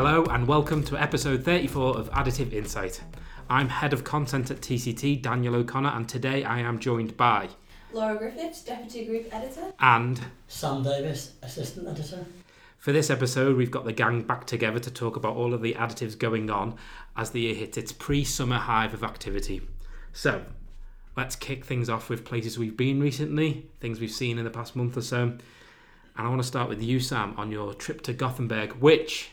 Hello and welcome to episode 34 of Additive Insight. I'm head of content at TCT, Daniel O'Connor, and today I am joined by Laura Griffiths, Deputy Group Editor. and Sam Davis, assistant editor. for this episode we've got the gang back together to talk about all of the additives going on as the year hits its pre-summer hive of activity. So, let's kick things off with places we've been recently, things we've seen in the past month or so. And I want to start with you, Sam, on your trip to Gothenburg, which,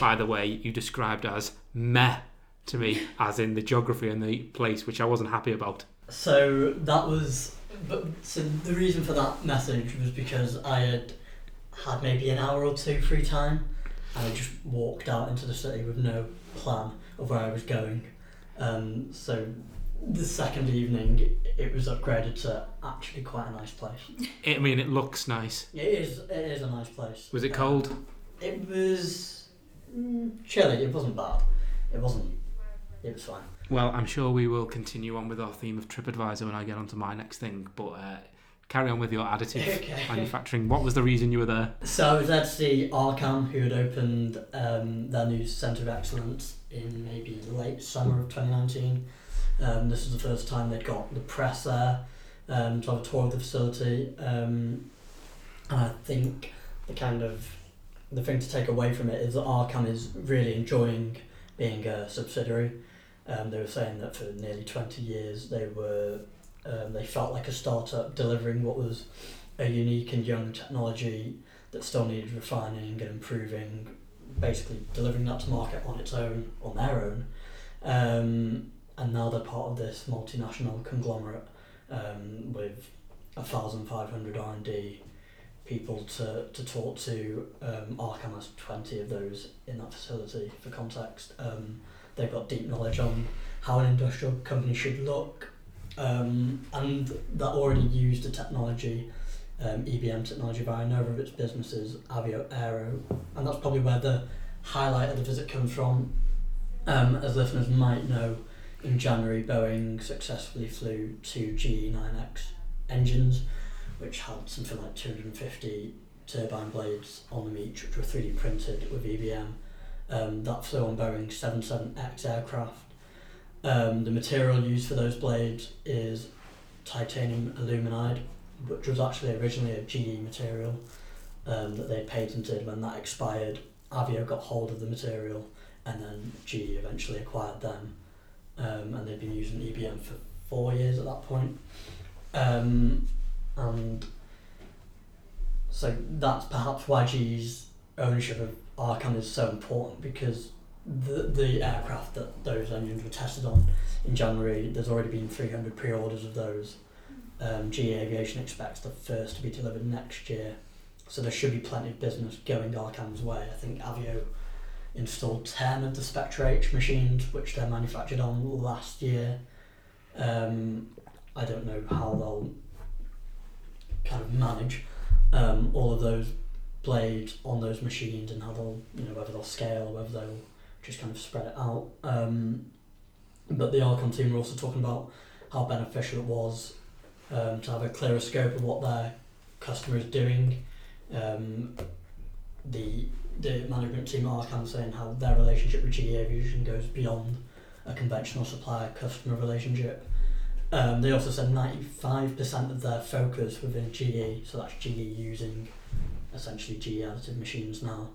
by the way, you described as meh to me, as in the geography and the place, which I wasn't happy about. So that was, but so the reason for that message was because I had had maybe an hour or two free time, and I just walked out into the city with no plan of where I was going. Um, so the second evening, it was upgraded to actually quite a nice place. I mean, it looks nice. It is, it is a nice place. Was it Um, cold? It was mm, chilly. It wasn't bad. It wasn't. It was fine. Well, I'm sure we will continue on with our theme of TripAdvisor when I get on to my next thing, but uh, carry on with your additive Okay. manufacturing. What was the reason you were there? So I was there to see Arcam, who had opened um, their new Centre of Excellence in maybe late summer of 2019. Um, this was the first time they'd got the press there um, to have a tour of the facility. Um, and I think the kind of the thing to take away from it is that Arcam is really enjoying being a subsidiary. Um, they were saying that for nearly 20 years they were um, they felt like a startup delivering what was a unique and young technology that still needed refining and improving, basically delivering that to market on its own, on their own. Um, and now they're part of this multinational conglomerate um, with a thousand people to, to talk to. Um, Arcam has twenty of those in that facility. For context, um, they've got deep knowledge on how an industrial company should look, um, and that already used the technology um, EBM technology by a number of its businesses, Avio Aero, and that's probably where the highlight of the visit comes from. Um, as listeners might know, in January, Boeing successfully flew two GE9X engines, which had something like 250 turbine blades on them each, which were 3D printed with EBM. Um, that flew on Boeing's 77X aircraft. Um, the material used for those blades is titanium aluminide, which was actually originally a GE material um, that they patented. When that expired, Avio got hold of the material, and then GE eventually acquired them, um, and they've been using EBM for four years at that point. And so that's perhaps why GE's ownership of Arcam is so important because the the aircraft that those engines were tested on in January, there's already been 300 pre-orders of those. Um, GE Aviation expects the first to be delivered next year, so there should be plenty of business going Arcam's way. I think Avio installed 10 of the Spectra H machines, which they manufactured on last year. Um, I don't know how they'll kind of manage um, all of those blades on those machines and how they'll, you know, whether they'll scale or whether they'll just kind of spread it out. Um, but the Arcam team were also talking about how beneficial it was um, to have a clearer scope of what their customer is doing. Um, the the management team at Arcam saying how their relationship with GE Aviation goes beyond a conventional supplier customer relationship. Um, they also said 95% of their focus within GE, so that's GE using essentially GE additive machines now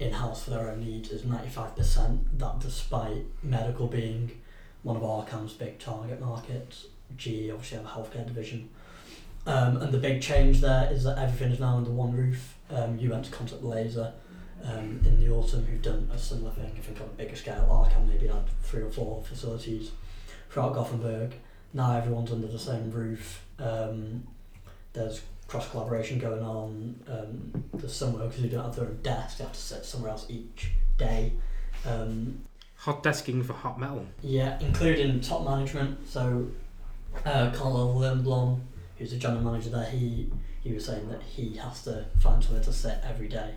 in house for their own needs, is 95%. That despite medical being one of Arcam's big target markets, GE obviously have a healthcare division. Um, and the big change there is that everything is now under one roof. Um, you went to Concept Laser um, in the autumn who've done a similar thing, I think on a bigger scale. Arcam maybe had three or four facilities throughout Gothenburg. Now everyone's under the same roof. Um, there's cross collaboration going on. Um, there's some workers who don't have their own desk, they have to sit somewhere else each day. Um, Hot desking for hot metal. yeah, including top management. So, uh, Carl Lindblom, who's the general manager there, he he was saying that he has to find somewhere to sit every day.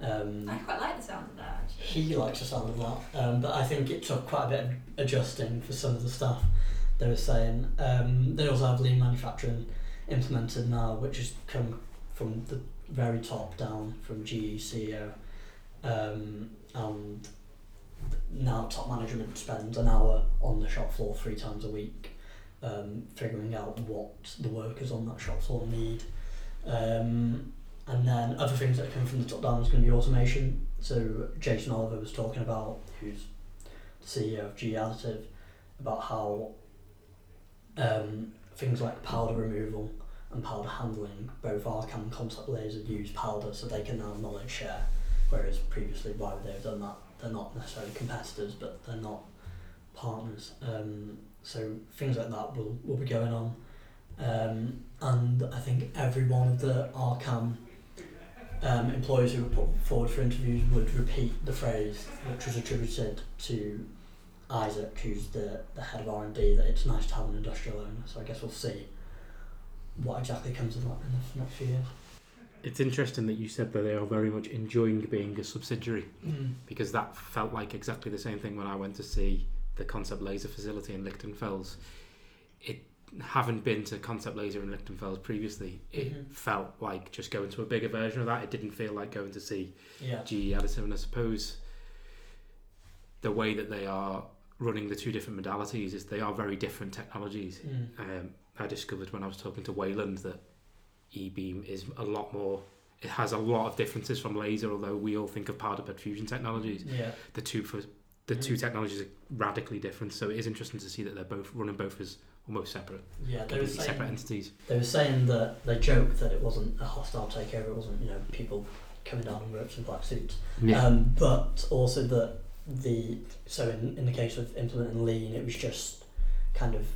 Um, I quite like the sound of that actually. he likes the sound of that, um, but I think it took quite a bit of adjusting for some of the stuff they were saying. Um, they also have lean manufacturing implemented now, which has come from the very top down from GE CEO. um, and now top management spends an hour on the shop floor three times a week, um, figuring out what the workers on that shop floor need. Um, and then other things that come from the top down is going to be automation. So Jason Oliver was talking about, who's the CEO of GE Additive, about how um, things like powder removal and powder handling, both Arcam and layers have used powder so they can now knowledge share, whereas previously why would they have done that? They're not necessarily competitors, but they're not partners. Um, so things like that will, will be going on. Um, and I think every one of the Arcam um, employees who were put forward for interviews would repeat the phrase which was attributed to Isaac, who's the, the head of R&D, that it's nice to have an industrial owner. So I guess we'll see what exactly comes of that in the next few years. It's interesting that you said that they are very much enjoying being a subsidiary because that felt like exactly the same thing when I went to see the Concept Laser facility in Lichtenfels. It having been to Concept Laser in Lichtenfels previously, it Mhm. felt like just going to a bigger version of that. It didn't feel like going to see Yeah. GE Edison. and I suppose the way that they are running the two different modalities is they are very different technologies. Mm. Um, I discovered when I was talking to Wayland that e-beam is a lot more. It has a lot of differences from laser, although we all think of powder bed fusion technologies. Yeah. The two for the two Mm. technologies are radically different, so it is interesting to see that they're both running both as almost separate, Yeah. They were completely separate entities. they were saying that they joked that it wasn't a hostile takeover. It wasn't you know people coming down in ropes and black suits. Um, but also that the so in, in the case of implementing lean, it was just kind of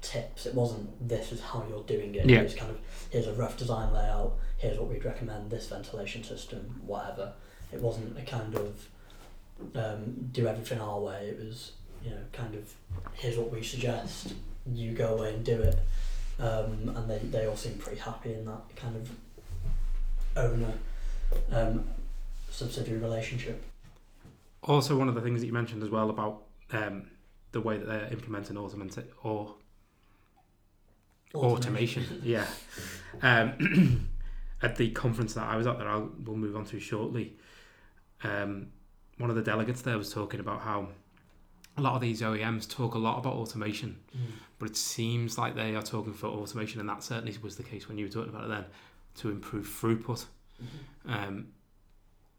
tips. It wasn't this is how you're doing it. Yeah. It was kind of here's a rough design layout. Here's what we'd recommend. This ventilation system, whatever. It wasn't a kind of um, do everything our way. It was you know kind of here's what we suggest. You go away and do it. Um, and they, they all seem pretty happy in that kind of owner um, subsidiary relationship. Also, one of the things that you mentioned as well about um, the way that they're implementing automation or automation. yeah. Um, at the conference that I was at, that I'll we'll move on to shortly. Um, one of the delegates there was talking about how a lot of these OEMs talk a lot about automation, Mm. but it seems like they are talking for automation, and that certainly was the case when you were talking about it then, to improve throughput. Um,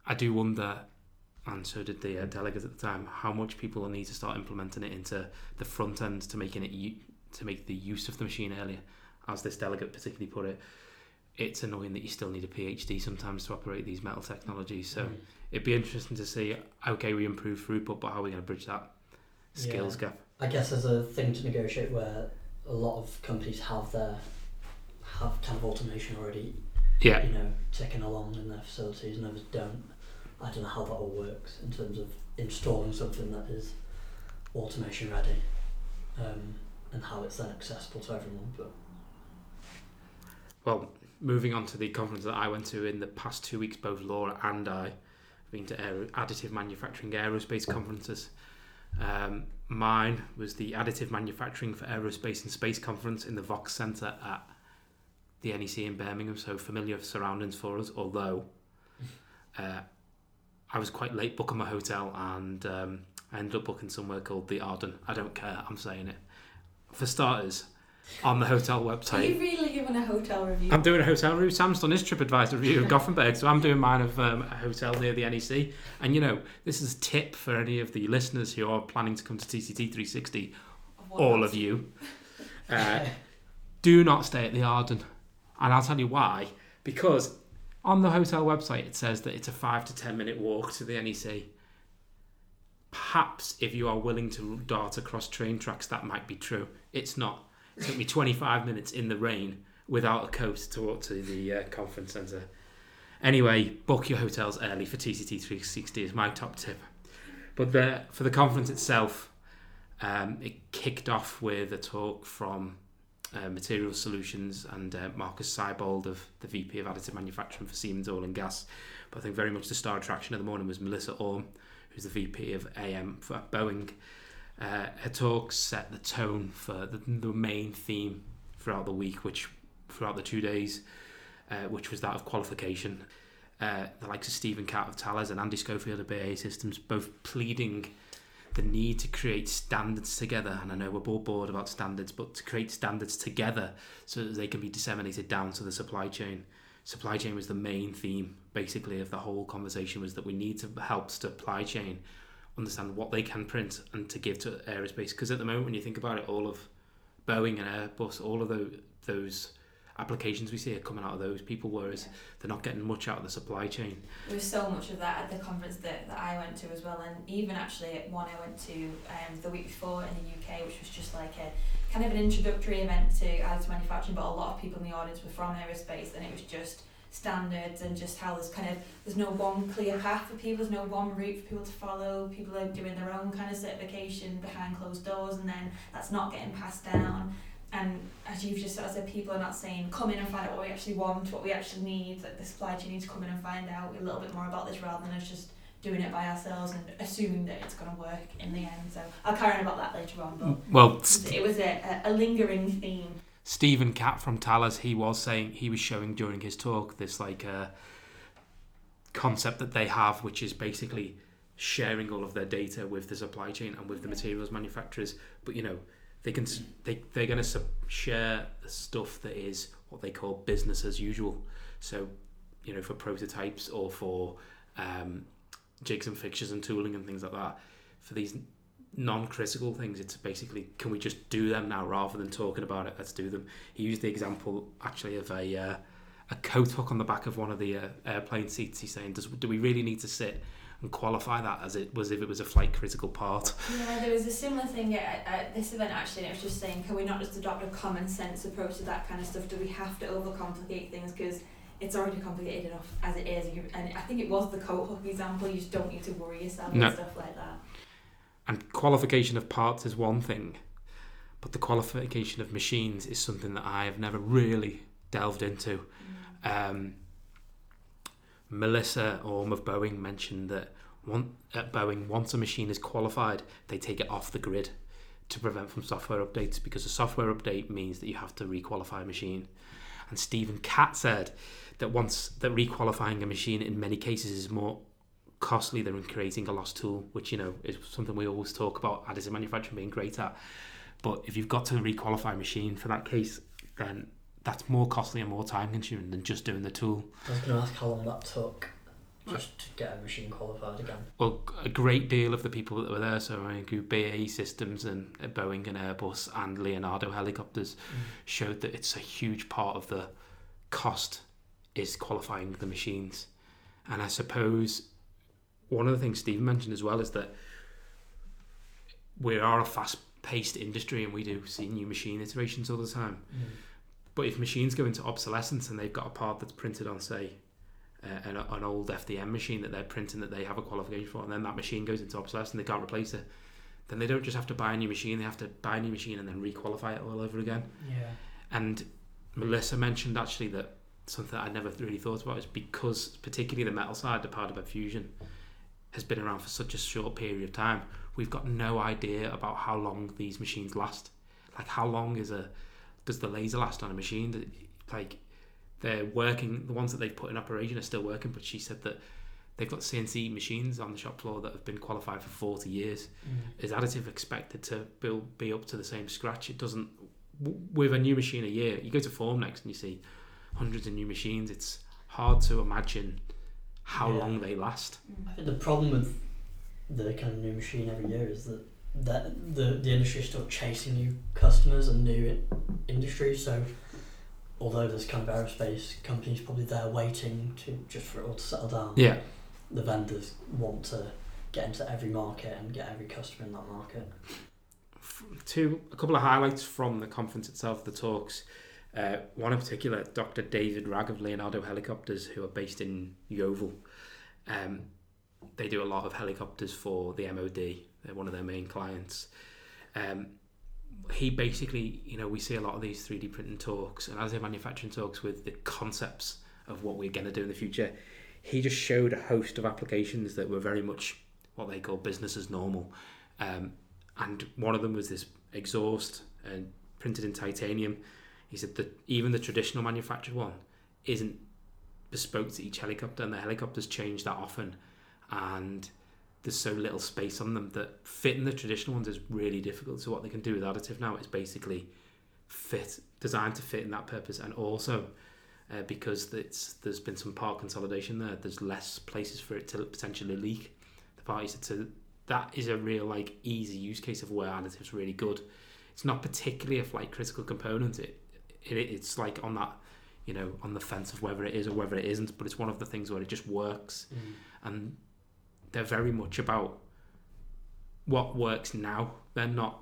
I do wonder, and so did the uh, delegates at the time, how much people will need to start implementing it into the front end to making it u- to make the use of the machine earlier. As this delegate particularly put it, it's annoying that you still need a PhD sometimes to operate these metal technologies. So Mm. it'd be interesting to see. Okay, we improve throughput, but how are we going to bridge that skills Yeah. gap? I guess there's a thing to negotiate where a lot of companies have their have kind of automation already, Yeah, you know, ticking along in their facilities, and others don't. I don't know how that all works in terms of installing something that is automation ready, um, and how it's then accessible to everyone. But Well, moving on to the conference that I went to in the past two weeks, both Laura and I have been to aero- additive manufacturing aerospace conferences. Um, mine was the Additive Manufacturing for Aerospace and Space Conference in the Vox Centre at the NEC in Birmingham, so familiar surroundings for us, although uh, I was quite late booking my hotel and um, I ended up booking somewhere called the Arden. I don't care, I'm saying it. For starters, on the hotel website. Are you really giving a hotel review? I'm doing a hotel review. Sam's done his TripAdvisor review of Gothenburg, so I'm doing mine of um, a hotel near the NEC. And you know, this is a tip for any of the listeners who are planning to come to TCT 360. What All else? of you, uh, do not stay at the Arden, and I'll tell you why. Because on the hotel website it says that it's a five to ten minute walk to the NEC. Perhaps if you are willing to dart across train tracks, that might be true. It's not. It took me 25 minutes in the rain without a coat to walk to the uh, conference centre. Anyway, book your hotels early for TCT 360 is my top tip. But the, for the conference itself, um, it kicked off with a talk from uh, Material Solutions and uh, Marcus Seibold of the VP of Additive Manufacturing for Siemens Oil and Gas. But I think very much the star attraction of the morning was Melissa Orme, who's the VP of AM for Boeing. Uh, her talk set the tone for the, the main theme throughout the week, which throughout the two days, uh, which was that of qualification. uh, the likes of Stephen Catt of Thales and Andy Schofield of BAE Systems, both pleading the need to create standards together. And I know we're all bored about standards, but to create standards together so that they can be disseminated down to the supply chain. Supply chain was the main theme, basically, of the whole conversation was that we need to help supply chain understand what they can print and to give to aerospace. Because at the moment, when you think about it, all of Boeing and Airbus, all of those, those applications we see are coming out of those people, whereas they're not getting much out of the supply chain. There was so much of that at the conference that, that I went to as well, and even actually at one I went to um, the week before in the UK, which was just like a kind of an introductory event to additive manufacturing, but a lot of people in the audience were from aerospace, and it was just standards and just how there's kind of there's no one clear path for people, there's no one route for people to follow. People are doing their own kind of certification behind closed doors, and then that's not getting passed down. And as you've just sort of said, people are not saying, come in and find out what we actually want, what we actually need. Like the supply chain needs to come in and find out a little bit more about this rather than us just doing it by ourselves and assuming that it's going to work in the end. So I'll carry on about that later on. But Well, it was, a, a lingering theme. Stephen Catt from Thales, he was saying he was showing during his talk this like uh, concept that they have, which is basically sharing all of their data with the supply chain and with the materials manufacturers. But you know, they can they they're going to sub- share the stuff that is what they call business as usual. So, you know, for prototypes or for um, jigs and fixtures and tooling and things like that. For these non-critical things, it's basically can we just do them now rather than talking about it? Let's do them. He used the example actually of a uh, a coat hook on the back of one of the uh, airplane seats. He's saying, does do we really need to sit and qualify that as it was if it was a flight critical part? Yeah, there was a similar thing at, at this event actually, and it was just saying, can we not just adopt a common sense approach to that kind of stuff? Do we have to overcomplicate things? Because it's already complicated enough as it is. And I think it was the coat hook example. You just don't need to worry yourself No. with stuff like that. And qualification of parts is one thing, but the qualification of machines is something that I have never really delved into. Um, Melissa Orme of Boeing mentioned that one, at Boeing, once a machine is qualified, they take it off the grid to prevent from software updates because a software update means that you have to requalify a machine. And Stephen Catt said that once that requalifying a machine in many cases is more costly than creating a lost tool, which you know is something we always talk about additive manufacturing being great at. But if you've got to requalify a machine for that case, then that's more costly and more time consuming than just doing the tool. I was going to ask how long that took just to get a machine qualified again. Well, a great deal of the people that were there, so I include BAE Systems and Boeing and Airbus and Leonardo helicopters, mm. showed that it's a huge part of the cost is qualifying the machines. And I suppose one of the things Steve mentioned as well is that we are a fast paced industry and we do see new machine iterations all the time. Mm. But if machines go into obsolescence and they've got a part that's printed on, say, uh, an, an old FDM machine that they're printing that they have a qualification for, and then that machine goes into obsolescence and they can't replace it, then they don't just have to buy a new machine, they have to buy a new machine and then requalify it all over again. Yeah. And Melissa mentioned actually that something that I never really thought about is because, particularly the metal side, the part of fusion, has been around for such a short period of time, we've got no idea about how long these machines last. Like, how long is a does the laser last on a machine? That- Like, they're working. The ones that they've put in operation are still working, but she said that they've got CNC machines on the shop floor that have been qualified for forty years mm. is additive expected to build, be up to the same scratch? It doesn't. w- With a new machine a year, you go to Formnext and you see hundreds of new machines. It's hard to imagine how Yeah. long they last. I think the problem with the kind of new machine every year is that that the the industry is still chasing new customers and new in- industries. So although there's kind of aerospace companies probably there waiting to just for it all to settle down, Yeah. the vendors want to get into every market and get every customer in that market. Two, a couple of highlights from the conference itself, the talks. Uh, one in particular, Dr. David Ragg of Leonardo Helicopters, who are based in Yeovil. Um, they do a lot of helicopters for the MOD. They're one of their main clients. Um, he basically, you know, we see a lot of these 3D printing talks and as they're manufacturing talks with the concepts of what we're going to do in the future. He just showed a host of applications that were very much what they call business as normal. Um, and one of them was this exhaust and printed in titanium. He said that even the traditional manufactured one isn't bespoke to each helicopter, and the helicopters change that often, and there's so little space on them that fitting the traditional ones is really difficult. So what they can do with additive now is basically fit, designed to fit in that purpose, and also uh, because it's there's been some part consolidation there. There's less places for it to potentially leak. The parties to that is a real like easy use case of where additive's really good. It's not particularly a flight critical component. It, it it's like on that you know on the fence of whether it is or whether it isn't. But it's one of the things where it just works, Mm. and they're very much about what works now. They're not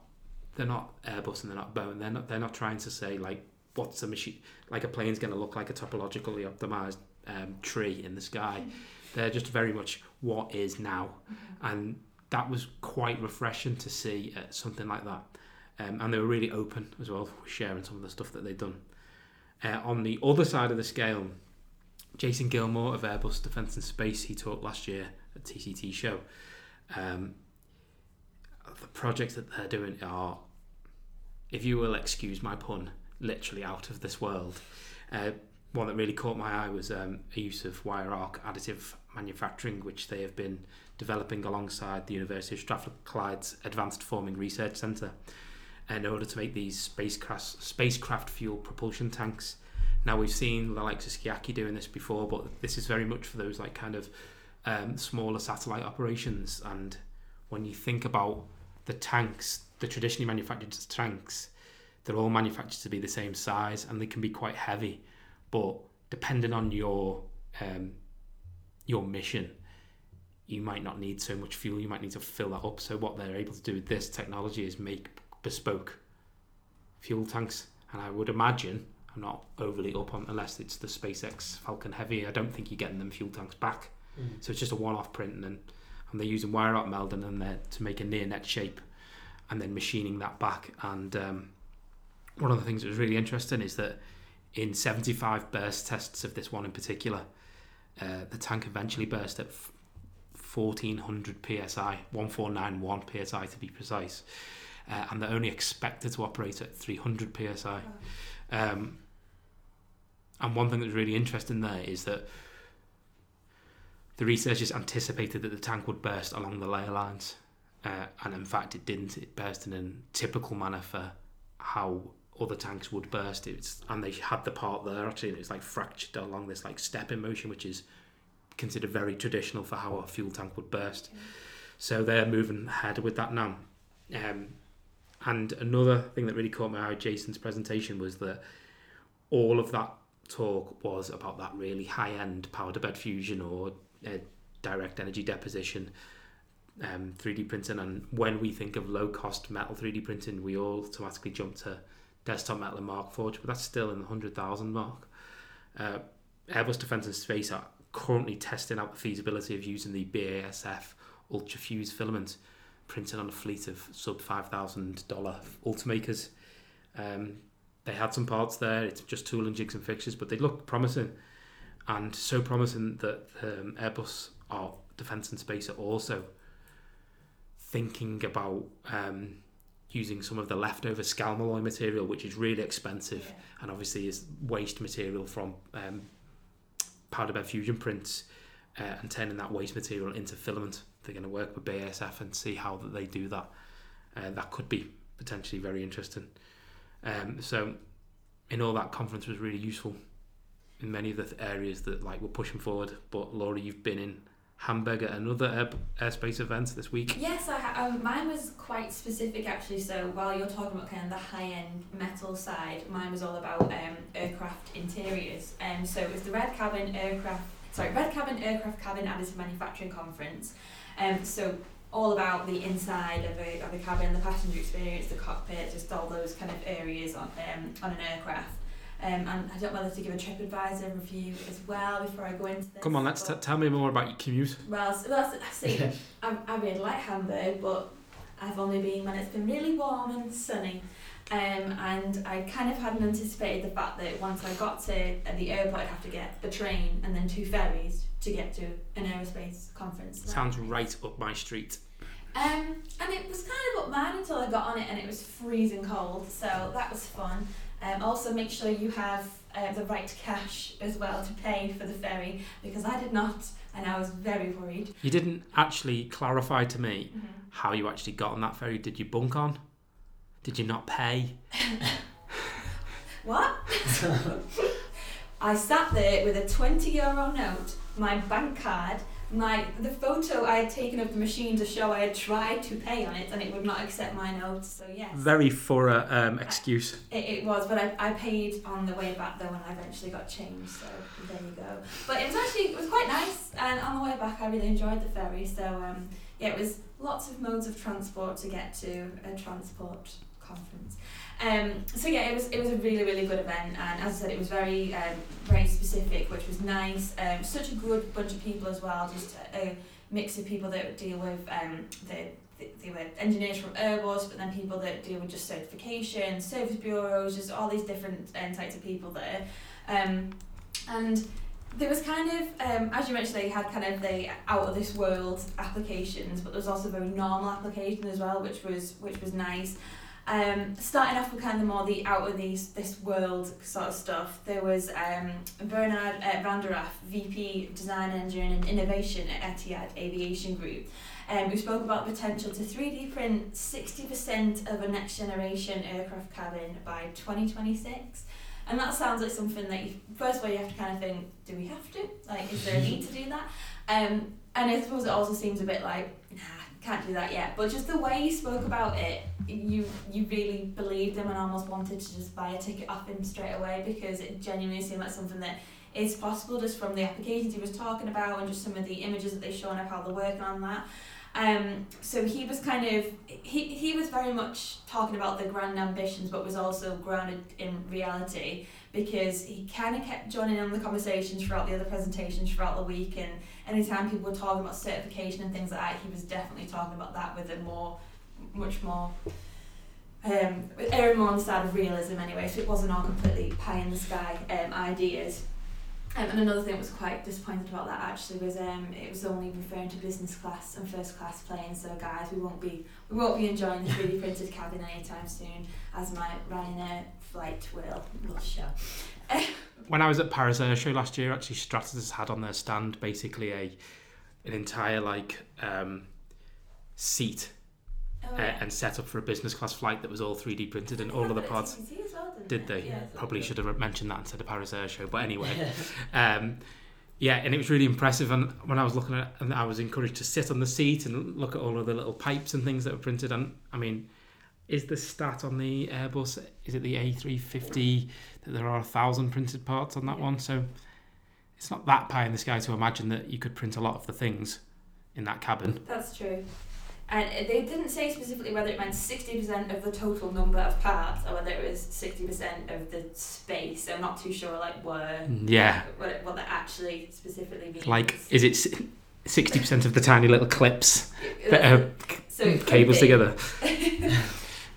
they're not Airbus and they're not Boeing. They're not they're not trying to say like what's a machine like a plane's going to look like a topologically optimized um, tree in the sky. They're just very much what is now, and that was quite refreshing to see uh, something like that. Um, and they were really open as well, sharing some of the stuff that they'd done. Uh, on the other side of the scale, Jason Gilmore of Airbus Defence and Space, he talked last year TCT show. Um, the projects that they're doing are, if you will excuse my pun, literally out of this world. Uh, one that really caught my eye was um, a use of wire arc additive manufacturing, which they have been developing alongside the University of Strathclyde's Advanced Forming Research Centre in order to make these spacecraft, spacecraft fuel propulsion tanks. Now we've seen the likes of Sciaky doing this before, but this is very much for those like kind of um, smaller satellite operations. And when you think about the tanks, the traditionally manufactured tanks, they're all manufactured to be the same size and they can be quite heavy. But depending on your um, your mission, you might not need so much fuel. You might need to fill that up. So what they're able to do with this technology is make bespoke fuel tanks. And I would imagine, I'm not overly up on unless it's the SpaceX Falcon Heavy. I don't think you're getting them fuel tanks back. Mm. So it's just a one-off print, and then and they're using wire arc melding in there to make a near net shape, and then machining that back. And um, one of the things that was really interesting is that in 75 burst tests of this one in particular, uh, the tank eventually burst at f- 1400 psi, 1491 psi to be precise, uh, and they're only expected to operate at 300 psi. Um, and one thing that was really interesting there is that the researchers anticipated that the tank would burst along the layer lines, uh, and in fact, it didn't. It burst in a typical manner for how other tanks would burst. It's and they had the part there actually, and it's like fractured along this like step in motion, which is considered very traditional for how a fuel tank would burst. So they're moving ahead with that now. Um, and another thing that really caught my eye, Jason's presentation, was that all of that talk was about that really high end powder bed fusion or direct energy deposition, um, 3D printing. And when we think of low cost metal 3D printing, we all automatically jump to desktop metal and Markforged, but that's still in the 100,000 mark. Uh, Airbus Defence and Space are currently testing out the feasibility of using the BASF Ultrafuse filament printed on a fleet of sub $5,000 Ultimakers. Um, they had some parts there, it's just tooling jigs and fixtures, but they look promising. And so promising that um, Airbus or Defence and Space are also thinking about um, using some of the leftover Scalmalloy material, which is really expensive Yeah. and obviously is waste material from um, powder bed fusion prints uh, and turning that waste material into filament. They're going to work with BASF and see how that they do that. Uh, that could be potentially very interesting. Um, so, in all, that conference was really useful in many of the th- areas that like we're pushing forward. But Laura, you've been in Hamburg at another air- airspace event this week. Yes, I ha- um, mine was quite specific actually. So while you're talking about kind of the high end metal side, mine was all about um, aircraft interiors. Um, so it was the Red Cabin Aircraft, sorry, Red Cabin Aircraft Cabin Additive Manufacturing Conference. Um, so all about the inside of a, of a cabin, the passenger experience, the cockpit, just all those kind of areas on um, on an aircraft. Um, and I don't know whether to give a TripAdvisor review as well before I go into this. Come on, let's t- tell me more about your commute. well, s- well, s- see, I, I really like Hamburg, but I've only been when it's been really warm and sunny. Um, and I kind of hadn't anticipated the fact that once I got to the airport, I'd have to get the train and then two ferries to get to an aerospace conference. Sounds right up my street. Um, and it was kind of up mine until I got on it and it was freezing cold, so that was fun. Um, also, make sure you have uh, the right cash as well to pay for the ferry because I did not, and I was very worried. You didn't actually clarify to me how you actually got on that ferry. Did you bunk on? Did you not pay? What? I sat there with a 20 euro note, my bank card, my the photo I had taken of the machine to show I had tried to pay on it and it would not accept my note. So yes, Very thorough um, excuse. it, it was. But I, I paid on the way back though when I eventually got changed. So there you go. But it was actually it was quite nice and on the way back I really enjoyed the ferry. So um, yeah, it was lots of modes of transport to get to a transport conference. Um, so yeah, it was it was a really really good event, and as I said, it was very um, very specific, which was nice. Um, such a good bunch of people as well, just a, a mix of people that deal with um, the they were engineers from Airbus, but then people that deal with just certification, service bureaus, just all these different um, types of people there. Um, and there was kind of, um, as you mentioned, they had kind of the out of this world applications, but there was also very normal application as well, which was which was nice. Um, starting off with kind of more the out of these this world sort of stuff, there was um, Bernard uh, Randerath, VP Design Engineering and Innovation at Etihad Aviation Group, um, who spoke about the potential to 3D print 60% of a next generation aircraft cabin by 2026. And that sounds like something that, you, first of all, you have to kind of think, do we have to? Like, is there a need to do that? Um, and I suppose it also seems a bit like, nah, can't do that yet. But just the way he spoke about it, you you really believed him and almost wanted to just buy a ticket off him straight away because it genuinely seemed like something that is possible just from the applications he was talking about and just some of the images that they've shown of how they're working on that. Um, so he was kind of he, he was very much talking about the grand ambitions but was also grounded in reality because he kind of kept joining in on the conversations throughout the other presentations throughout the week and anytime people were talking about certification and things like that he was definitely talking about that with a more much more um, erring more on the side of realism anyway so it wasn't all completely pie in the sky um, ideas um, and another thing that was quite disappointed about that actually was um, it was only referring to business class and first class planes. So guys, we won't be we won't be enjoying the 3D printed cabin anytime soon, as my Ryanair flight will show. When I was at Paris Air Show last year, actually Stratasys had on their stand basically a an entire like um, seat Oh, uh, and set up for a business class flight that was all 3D printed and all of the parts. Well, Did they? Yeah. Probably should have mentioned that instead of Paris Air Show. But anyway, um, yeah, and it was really impressive. And when I was looking at, it, and I was encouraged to sit on the seat and look at all of the little pipes and things that were printed. And I mean, is the stat on the Airbus? Is it the A350 that there are a thousand printed parts on that Yeah. one? So it's not that pie in the sky to imagine that you could print a lot of the things in that cabin. That's true. And they didn't say specifically whether it meant 60% of the total number of parts or whether it was 60% of the space. I'm not too sure like where Yeah, what, it- what that actually specifically means. like is it sixty percent of the tiny little clips that are so cables together?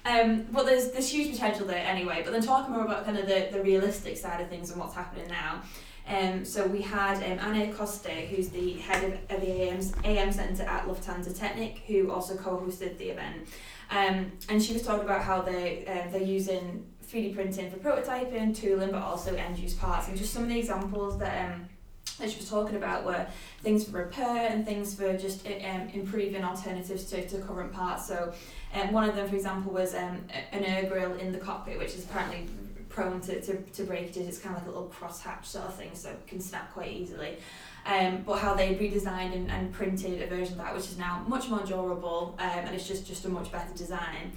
Um, but there's there's huge potential there anyway. But then talking more about kind of the, the realistic side of things and what's happening now. Um, so we had um, Aenne Köster, who's the head of, the AM, AM Centre at Lufthansa Technik, who also co-hosted the event. Um, and she was talking about how they uh, they're using 3D printing for prototyping, tooling, but also end-use parts. And just some of the examples that um, that she was talking about were things for repair and things for just um, improving alternatives to, to current parts. So um, one of them, for example, was um, an air grill in the cockpit, which is apparently prone to, to, to breakages. It's kind of like a little crosshatch sort of thing, so it can snap quite easily. Um, but how they redesigned and, and printed a version of that, which is now much more durable um, and it's just, just a much better design.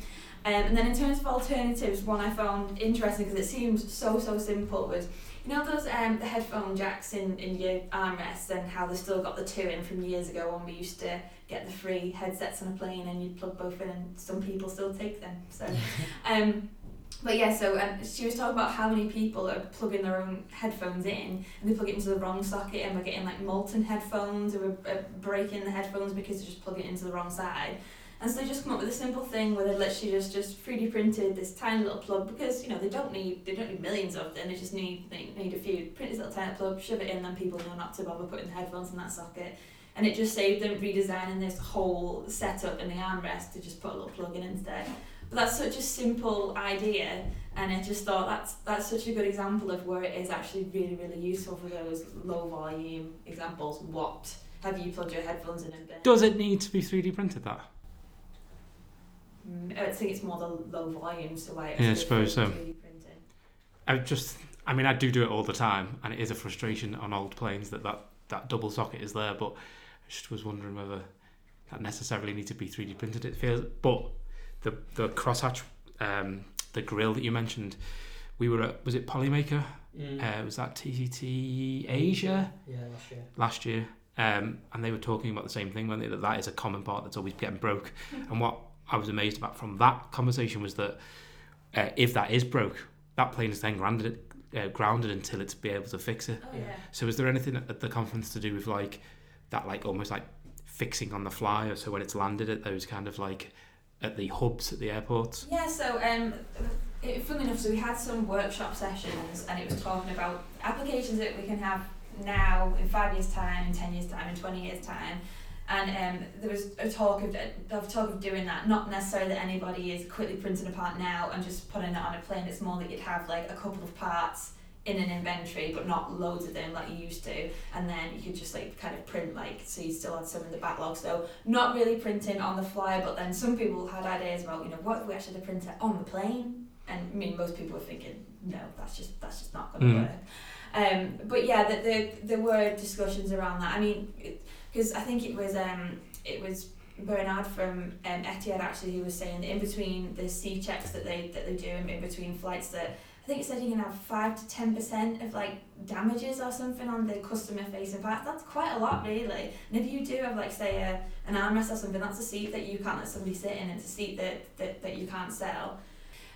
Um, and then in terms of alternatives, one I found interesting because it seems so so simple was you know those um the headphone jacks in, in your armrests and how they still got the two in from years ago when we used to get the free headsets on a plane and you'd plug both in and some people still take them. So um but yeah, so um, she was talking about how many people are plugging their own headphones in and they plug it into the wrong socket and we're getting like molten headphones or we're uh, breaking the headphones because they just plug it into the wrong side. And so they just come up with a simple thing where they literally just just 3D printed this tiny little plug because you know they don't need they don't need millions of them. They just need they need a few. Print this little tiny plug, shove it in, then people know not to bother putting the headphones in that socket. And it just saved them redesigning this whole setup in the armrest to just put a little plug in instead. But that's such a simple idea, and I just thought that's that's such a good example of where it is actually really really useful for those low volume examples. What have you plugged your headphones in and been? Does it need to be 3D printed that? Mm, I think it's more the low volume, so why. Yeah, I suppose so. 3D printing. I just, I mean, I do do it all the time, and it is a frustration on old planes that that, that double socket is there. But I just was wondering whether that necessarily needs to be 3D printed. It feels, but the the crosshatch, um, the grill that you mentioned, we were at was it Polymaker? Mm. Uh, was that TCT Asia Yeah, last year. last year? Um, and they were talking about the same thing, when they, that that is a common part that's always getting broke. And what I was amazed about from that conversation was that uh, if that is broke, that plane is then grounded, uh, grounded until it's be able to fix it. Oh Yeah. yeah. So is there anything at the conference to do with like that, like almost like fixing on the fly, or so when it's landed at those kind of like at the hubs at the airports? Yeah, so um, funnily enough, so we had some workshop sessions, and it was talking about applications that we can have now in five years' time, in ten years' time, in twenty years' time. And um, there was a talk of, of talk of doing that. Not necessarily that anybody is quickly printing a part now and just putting it on a plane. It's more that you'd have like a couple of parts in an inventory, but not loads of them like you used to. And then you could just like kind of print like so you still had some in the backlog. So not really printing on the fly, but then some people had ideas about you know what if we actually print it on the plane. And I mean, most people were thinking, no, that's just that's just not going to Mm. work. Um, but yeah, the, the, there were discussions around that. I mean, because I think it was um, it was Bernard from um, Etihad actually who was saying that in between the C checks that they that they do and in between flights that think it said you can have five to ten percent of like damages or something on the customer facing parts. That's quite a lot really. And if you do have like say a an armrest or something, that's a seat that you can't let somebody sit in. It's a seat that that, that you can't sell.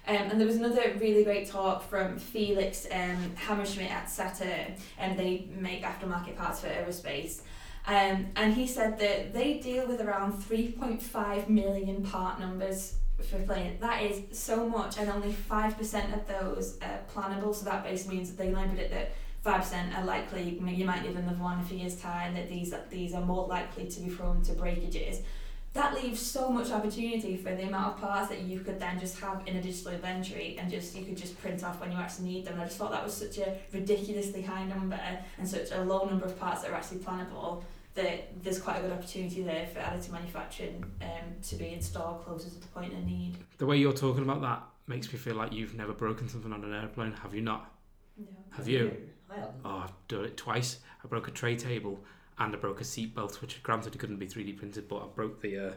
Um, and there was another really great talk from Felix um, Hammerschmidt at Satair, and they make aftermarket parts for aerospace. Um, and he said that they deal with around 3.5 million part numbers for planes. That is so much, and only 5% of those are plannable. So that basically means that they limit it that 5% are likely, you might need another one in a few years' time, that these, these are more likely to be prone to breakages that leaves so much opportunity for the amount of parts that you could then just have in a digital inventory and just you could just print off when you actually need them. And I just thought that was such a ridiculously high number and such a low number of parts that are actually plannable that there's quite a good opportunity there for additive manufacturing um, to be installed closer to the point of need. The way you're talking about that makes me feel like you've never broken something on an airplane, have you not? No. Have you? I haven't. Oh, I've done it twice. I broke a tray table and I broke a seat belt, which granted it couldn't be 3D printed, but I broke the. Uh,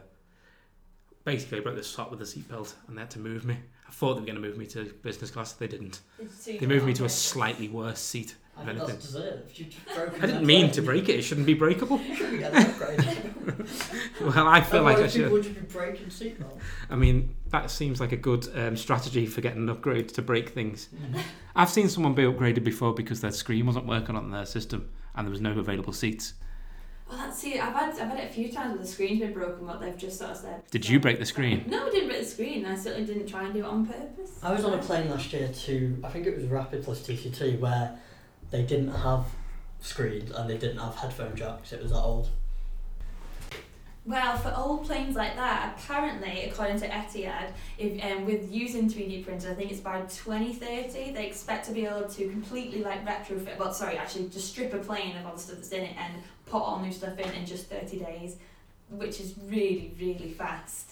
basically, I broke the slot with the seat belt and they had to move me. I thought they were going to move me to business class, they didn't. So They moved me to a slightly worse seat. I if think anything. that's deserved. You just broken I didn't mean to break it, it shouldn't be breakable. You should be an upgrade. Well, I feel like I Otherwise should. would just be breaking seatbelts. I mean, that seems like a good um, strategy for getting an upgrade to break things. I've seen someone be upgraded before because their screen wasn't working on their system and there was no available seats. Well, that's see, I've had I've had it a few times where the screen's been broken, but they've just sort of said. Did you break the screen? No, I didn't break the screen. I certainly didn't try and do it on purpose. I was on a plane last year to, I think it was Rapid plus TCT, where they didn't have screens and they didn't have headphone jacks. It was that old. Well, for old planes like that, apparently, according to Etihad, if um, with using 3D printers, I think it's by 2030, they expect to be able to completely like retrofit, well, sorry, actually just strip a plane of all the stuff that's in it and put all new stuff in in just 30 days, which is really, really fast.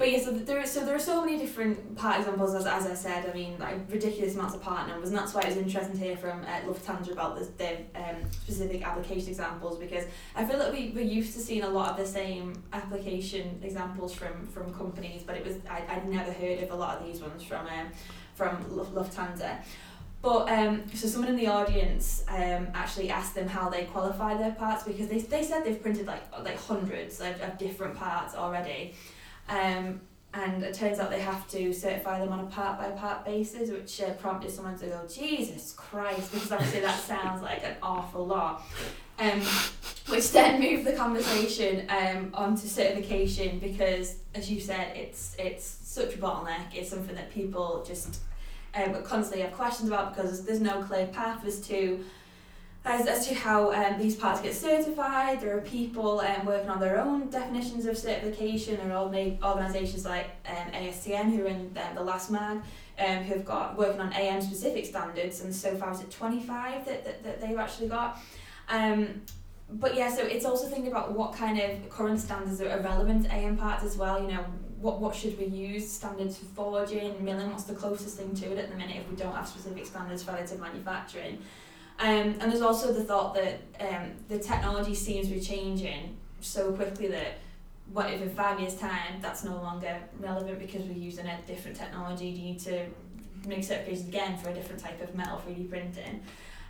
But yeah, so there, so there are so many different part examples, as, as I said. I mean, like ridiculous amounts of part numbers, and that's why it was interesting to hear from uh, Lufthansa about the, the um, specific application examples because I feel like we we're used to seeing a lot of the same application examples from, from companies, but it was I I'd never heard of a lot of these ones from um, from Luft- Lufthansa. But um, so someone in the audience um, actually asked them how they qualify their parts because they, they said they've printed like like hundreds of, of different parts already. Um, and it turns out they have to certify them on a part by part basis, which uh, prompted someone to go, Jesus Christ, because obviously that sounds like an awful lot. Um, which then moved the conversation um, onto certification because, as you said, it's it's such a bottleneck. It's something that people just um, constantly have questions about because there's no clear path as to as, as to how um, these parts get certified. There are people um, working on their own definitions of certification. Are organisations like um, ASTM who are in the, the last mag um, who've got working on AM specific standards and so far it's at 25 that, that, that they've actually got. Um, but yeah, so it's also thinking about what kind of current standards are relevant to AM parts as well. You know, what what should we use? Standards for forging, milling. What's the closest thing to it at the minute if we don't have specific standards for additive manufacturing? Um, and there's also the thought that um, the technology seems to be changing so quickly that what if in five years' time that's no longer relevant because we're using a different technology? Do you need to make certifications again for a different type of metal 3D printing?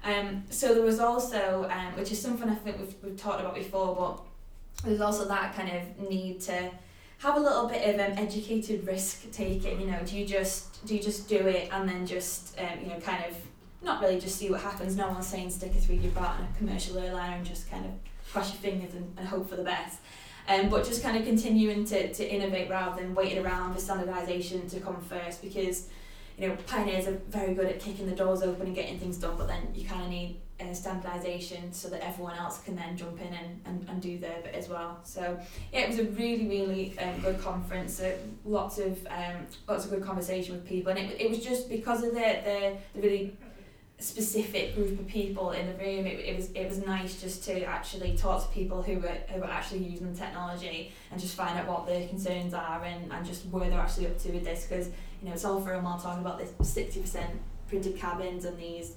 Um, so there was also, um, which is something I think we've, we've talked about before, but there's also that kind of need to have a little bit of um, educated risk taking. You know, do you just do you just do it and then just um, you know kind of not really just see what happens. No one's saying stick a 3D part on a commercial airliner and just kind of cross your fingers and, and hope for the best. Um, but just kind of continuing to, to innovate rather than waiting around for standardisation to come first because you know pioneers are very good at kicking the doors open and getting things done but then you kind of need uh, standardisation so that everyone else can then jump in and, and, and do their bit as well so yeah it was a really really um, good conference uh, lots of um, lots of good conversation with people and it, it was just because of the, the, the really specific group of people in the room. It, it was it was nice just to actually talk to people who were who were actually using the technology and just find out what their concerns are and, and just where they're actually up to with this because you know it's all a while talking about this sixty percent printed cabins and these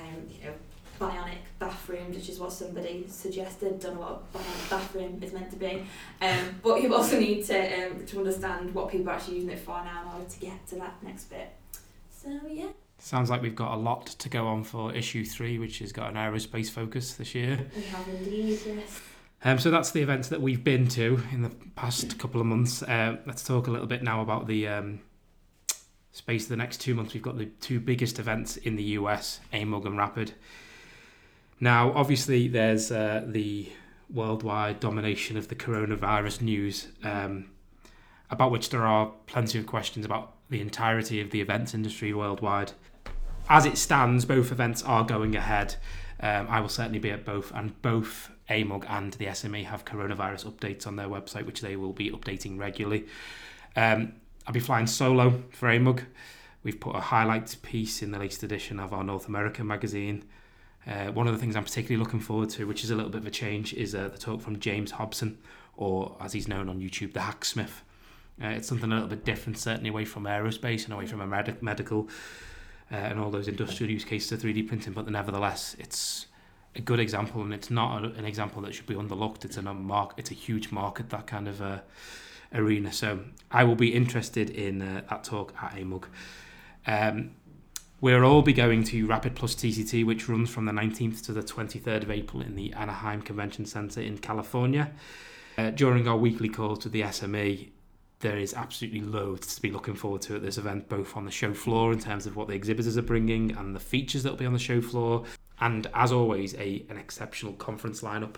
um, you know bionic bathrooms, which is what somebody suggested. Don't know what a bathroom is meant to be, um, but you also need to um, to understand what people are actually using it for now in order to get to that next bit. So yeah. Sounds like we've got a lot to go on for issue three, which has got an aerospace focus this year. We have indeed, yes. Um, so that's the events that we've been to in the past couple of months. Uh, let's talk a little bit now about the um, space of the next two months. We've got the two biggest events in the US, AMUG and Rapid. Now, obviously, there's uh, the worldwide domination of the coronavirus news, um, about which there are plenty of questions about the entirety of the events industry worldwide. As it stands, both events are going ahead. Um, I will certainly be at both, and both AMUG and the SME have coronavirus updates on their website, which they will be updating regularly. Um, I'll be flying solo for AMUG. We've put a highlights piece in the latest edition of our North American magazine. Uh, one of the things I'm particularly looking forward to, which is a little bit of a change, is uh, the talk from James Hobson, or as he's known on YouTube, the Hacksmith. Uh, it's something a little bit different, certainly away from aerospace and away from a med- medical uh, and all those industrial use cases of 3D printing, but nevertheless, it's a good example, and it's not a, an example that should be underlooked. It's a mark, it's a huge market that kind of uh, arena. So I will be interested in uh, that talk at AMUG. Um, we'll all be going to Rapid Plus TCT, which runs from the 19th to the 23rd of April in the Anaheim Convention Center in California. Uh, during our weekly calls to the SME, there is absolutely loads to be looking forward to at this event, both on the show floor in terms of what the exhibitors are bringing and the features that will be on the show floor, and as always, a an exceptional conference lineup.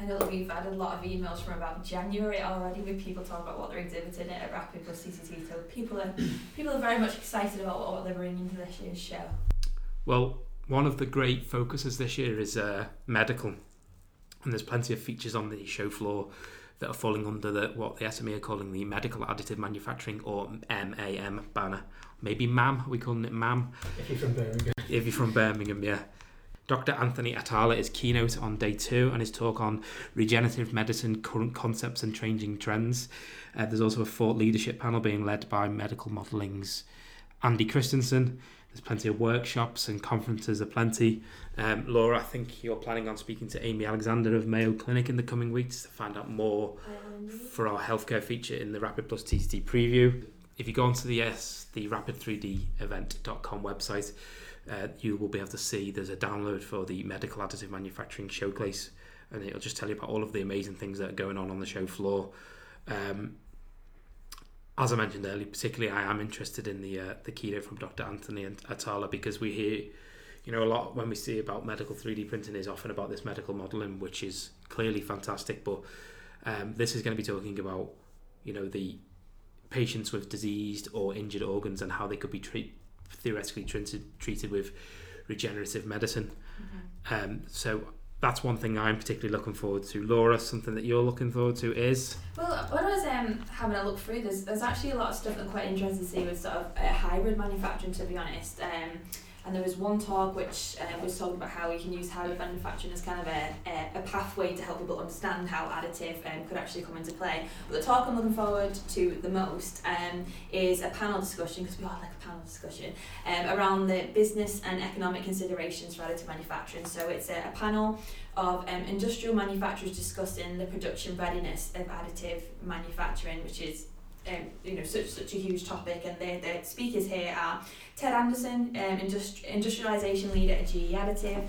I know that we've had a lot of emails from about January already with people talking about what they're exhibiting at Rapid plus TCT. So people are people are very much excited about what they're bringing to this year's show. Well, one of the great focuses this year is uh, medical, and there's plenty of features on the show floor that are falling under the what the SME are calling the Medical Additive Manufacturing or MAM banner. Maybe MAM, are we calling it MAM? If you're from Birmingham. If you're from Birmingham, yeah. Dr. Anthony Atala is keynote on day two and his talk on regenerative medicine, current concepts and changing trends. Uh, there's also a thought leadership panel being led by Medical Modelling's Andy Christensen. There's plenty of workshops and conferences aplenty. Um, Laura, I think you're planning on speaking to Amy Alexander of Mayo Clinic in the coming weeks to find out more for our healthcare feature in the Rapid Plus TCT preview. If you go onto the S, the rapid3devent.com website, uh, you will be able to see there's a download for the medical additive manufacturing showcase, and it'll just tell you about all of the amazing things that are going on on the show floor. Um, as I mentioned earlier, particularly I am interested in the uh, the keynote from Dr. Anthony and Atala because we hear, you know, a lot when we see about medical 3D printing is often about this medical modeling, which is clearly fantastic. But um, this is going to be talking about, you know, the patients with diseased or injured organs and how they could be treat, theoretically treated treated with regenerative medicine. Mm-hmm. Um, so that's one thing I'm particularly looking forward to. Laura, something that you're looking forward to is Well, when I was um, having a look through, there's there's actually a lot of stuff I'm quite interested to see with sort of uh, hybrid manufacturing, to be honest. Um, and there was one talk which uh, was talking about how you can use hybrid manufacturing as kind of a, a, a pathway to help people understand how additive um, could actually come into play. But the talk I'm looking forward to the most um, is a panel discussion, because we all like a panel discussion, um, around the business and economic considerations for additive manufacturing. So it's a, a panel of um, industrial manufacturers discussing the production readiness of additive manufacturing, which is um, you know such such a huge topic. And the, the speakers here are Ted Anderson, um, industri- industrialization leader at GE Additive.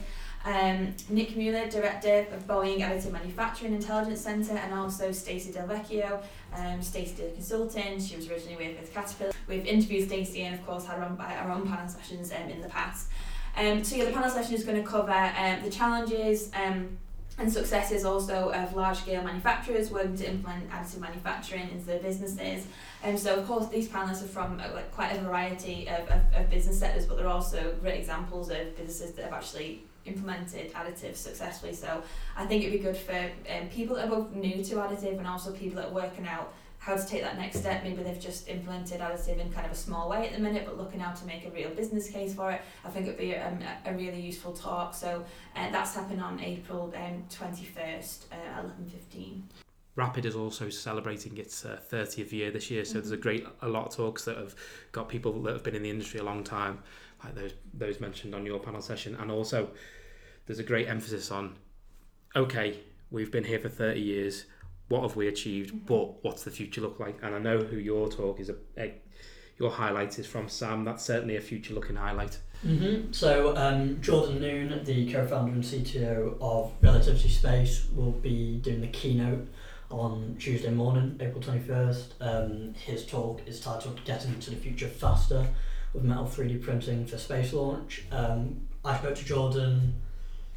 Um, Nick Mueller, director of Boeing Additive Manufacturing Intelligence Center, and also Stacey Del Vecchio, um, Stacey did consulting. She was originally with, with Caterpillar. We've interviewed Stacey and, of course, had our own, our own panel sessions um, in the past. Um, so yeah, the panel session is going to cover um, the challenges um, and successes also of large-scale manufacturers working to implement additive manufacturing into their businesses. And so of course these panelists are from uh, like quite a variety of, of, of business sectors, but they're also great examples of businesses that have actually implemented additive successfully. So I think it'd be good for um, people that are both new to additive and also people that are working out how to take that next step. Maybe they've just implemented additive in kind of a small way at the minute, but looking how to make a real business case for it. I think it'd be um, a, really useful talk. So uh, that's happening on April um, 21st, uh, 11.15. Rapid is also celebrating its uh, 30th year this year, so there's a Mhm. great a lot of talks that have got people that have been in the industry a long time, like those those mentioned on your panel session, and also there's a great emphasis on, okay, we've been here for 30 years, what have we achieved, Mhm. but what's the future look like? And I know who your talk is, a, a your highlight is from Sam. That's certainly a future looking highlight. hmm So um, Jordan Noone, the co-founder and CTO of Relativity Space, will be doing the keynote on Tuesday morning, April 21st. Um, his talk is titled Getting to the Future Faster with Metal 3D Printing for Space Launch. Um, I spoke to Jordan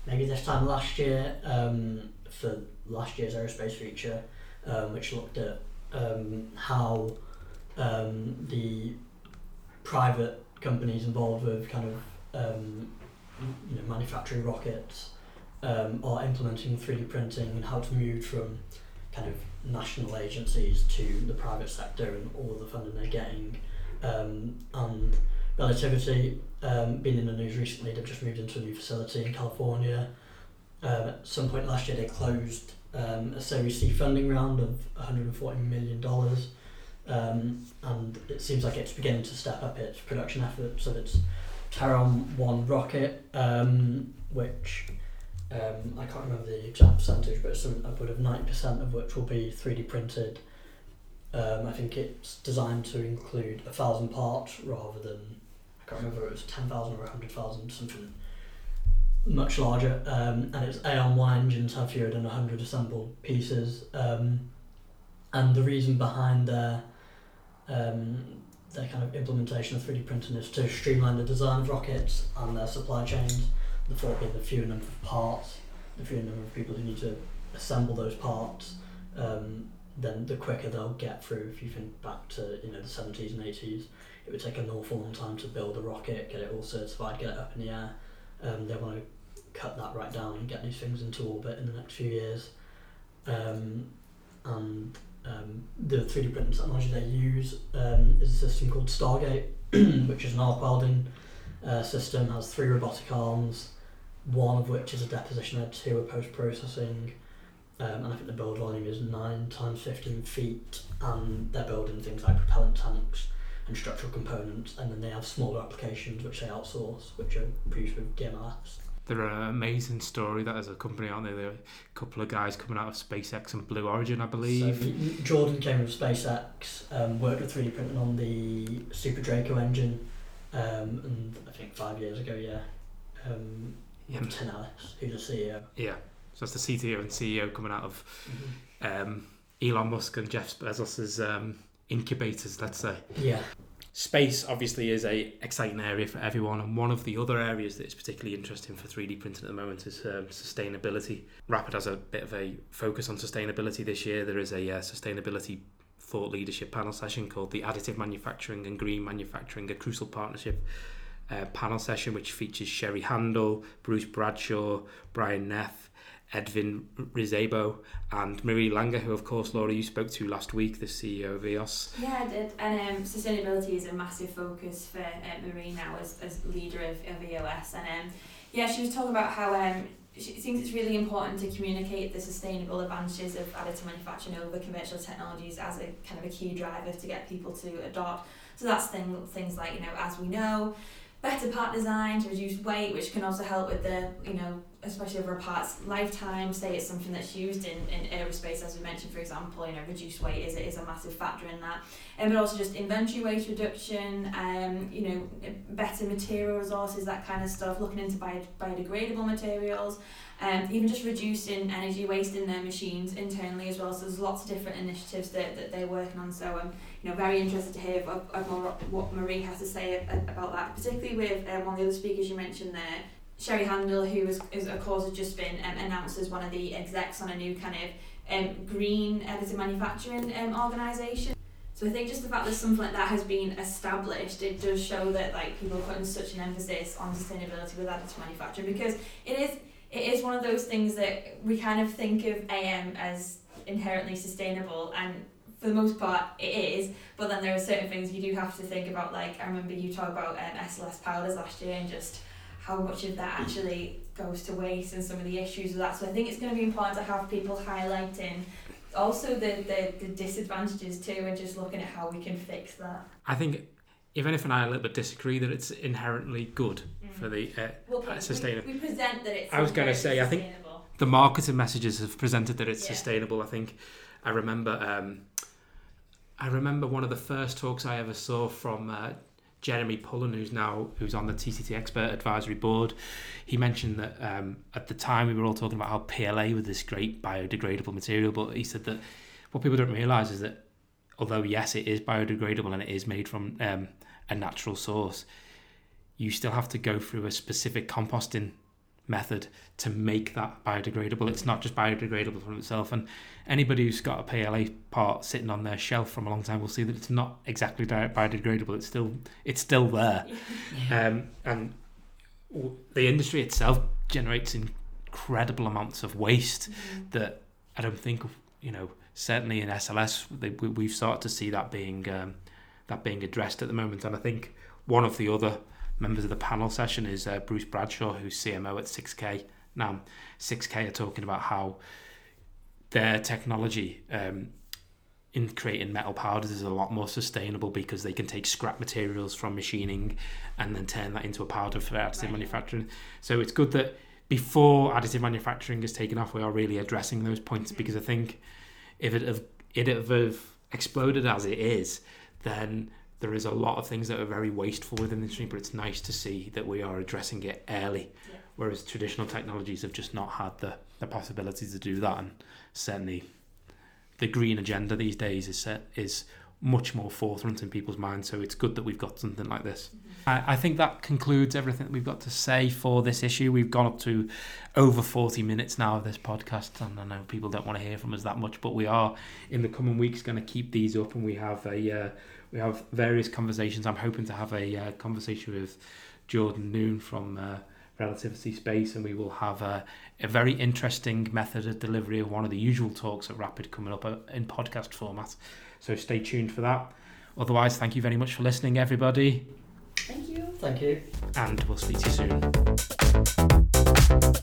maybe this time last year um, for last year's aerospace feature, um, which looked at um, how um, the private companies involved with kind of um, you know, manufacturing rockets um, are implementing 3D printing and how to move from kind of national agencies to the private sector and all the funding they're getting. And Relativity, um, been in the news recently, they've just moved into a new facility in California. Um, at some point last year, they closed um, a Series C funding round of $140 million. Um, and it seems like it's beginning to step up its production efforts of its Terran 1 rocket, um, which um, I can't remember the exact percentage, but it's some upward of 90% of which will be 3D printed. Um, I think it's designed to include a thousand parts rather than, can't remember it was 10,000 or 100,000, something much larger. Um, and its Aeon 1 engines have fewer than 100 assembled pieces. Um, and the reason behind their um, their kind of implementation of 3D printing is to streamline the design of rockets and their supply chains, the the fewer number of parts, the fewer number of people who need to assemble those parts, um, then the quicker they'll get through. If you think back to you know the 70s and 80s, it would take an awful long time to build a rocket, get it all certified, get it up in the air. Um, they want to cut that right down and get these things into orbit in the next few years. Um, and um, the 3D printing technology they use um, is a system called Stargate, which is an arc welding uh, system, has three robotic arms, one of which is a deposition head, two are post processing, um, and I think the build volume is 9 times 15 feet, and they're building things like propellant tanks and structural components, and then they have smaller applications which they outsource, which are produced with DMLS. They're an amazing story. That is a company, aren't they? They're a couple of guys coming out of SpaceX and Blue Origin, I believe. So, Jordan came from SpaceX, um, worked with 3D printing on the Super Draco engine, um, and I think five years ago, yeah, um, yeah, Tim Ellis, who's the CEO. yeah. So that's the CTO and CEO coming out of um, Elon Musk and Jeff Bezos's um, incubators, let's say. Yeah, Space obviously is a exciting area for everyone, and one of the other areas that is particularly interesting for 3D printing at the moment is um, sustainability. Rapid has a bit of a focus on sustainability this year. There is a uh, sustainability thought leadership panel session called the Additive Manufacturing and Green Manufacturing, a crucial partnership. uh, panel session which features Sherry Handel, Bruce Bradshaw, Brian Neff, Edwin Rizabo, and Marie Langer, who, of course, Laura, you spoke to last week, the CEO of EOS. Yeah, I did. And um, sustainability is a massive focus for uh, Marie now as, as leader of, of EOS. And um, yeah, she was talking about how um, she thinks it's really important to communicate the sustainable advantages of additive manufacturing over commercial technologies as a kind of a key driver to get people to adopt. So that's thing, things like, you know, as we know, better part design to reduce weight, which can also help with the, you know, especially over a part's lifetime. Say it's something that's used in, in aerospace, as we mentioned, for example, you know, reduced weight is, is a massive factor in that. And um, but also just inventory waste reduction, um, you know, better material resources, that kind of stuff, looking into bio, biodegradable materials, um, even just reducing energy waste in their machines internally as well. So there's lots of different initiatives that, that they're working on. So I'm, you know, very interested to hear of, of more, what Marie has to say about that, particularly with um, one of the other speakers you mentioned there, Sherry Handel, who was, is, of course, has just been um, announced as one of the execs on a new kind of um, green additive manufacturing um, organisation. So I think just the fact that something like that has been established, it does show that like people are putting such an emphasis on sustainability with additive manufacturing because it is it is one of those things that we kind of think of AM as inherently sustainable and for the most part it is but then there are certain things you do have to think about like I remember you talked about um, SLS powders last year and just how much of that actually goes to waste and some of the issues with that. So I think it's going to be important to have people highlighting also the, the, the disadvantages too and just looking at how we can fix that. I think if anything, I a little bit disagree that it's inherently good mm. for the uh, well, okay, sustainable. We, we, present that it's. I was going to say, I think the marketing messages have presented that it's yeah. sustainable. I think I remember. Um, I remember one of the first talks I ever saw from uh, Jeremy Pullen, who's now who's on the TCT Expert Advisory Board, he mentioned that um, at the time we were all talking about how PLA was this great biodegradable material, but he said that what people don't realise is that although yes, it is biodegradable and it is made from um, a natural source, you still have to go through a specific composting method to make that biodegradable. It's not just biodegradable from itself. And anybody who's got a PLA part sitting on their shelf from a long time will see that it's not exactly biodegradable. It's still it's still there, yeah. um, and the industry itself generates incredible amounts of waste mm-hmm. that I don't think you know. Certainly in SLS, they, we've started to see that being um, that being addressed at the moment, and I think one of the other members of the panel session is uh, Bruce Bradshaw, who's CMO at 6K. Now, 6K are talking about how their technology um, in creating metal powders is a lot more sustainable because they can take scrap materials from machining and then turn that into a powder for additive right. manufacturing. So it's good that before additive manufacturing is taken off, we are really addressing those points mm-hmm. because I think if it have it have exploded as it is, then there is a lot of things that are very wasteful within the industry, but it's nice to see that we are addressing it early. Yeah. Whereas traditional technologies have just not had the, the possibility to do that, and certainly the green agenda these days is set, is much more forefront in people's minds. So it's good that we've got something like this. Mm-hmm. I, I, think that concludes everything that we've got to say for this issue. We've gone up to over 40 minutes now of this podcast, and I know people don't want to hear from us that much, but we are in the coming weeks going to keep these up, and we have a uh, we have various conversations. I'm hoping to have a uh, conversation with Jordan Noone from. Uh, relativity space and we will have a, a, very interesting method of delivery of one of the usual talks at rapid coming up uh, in podcast format so stay tuned for that. Otherwise, thank you very much for listening, everybody. Thank you. Thank you. And we'll speak to you soon.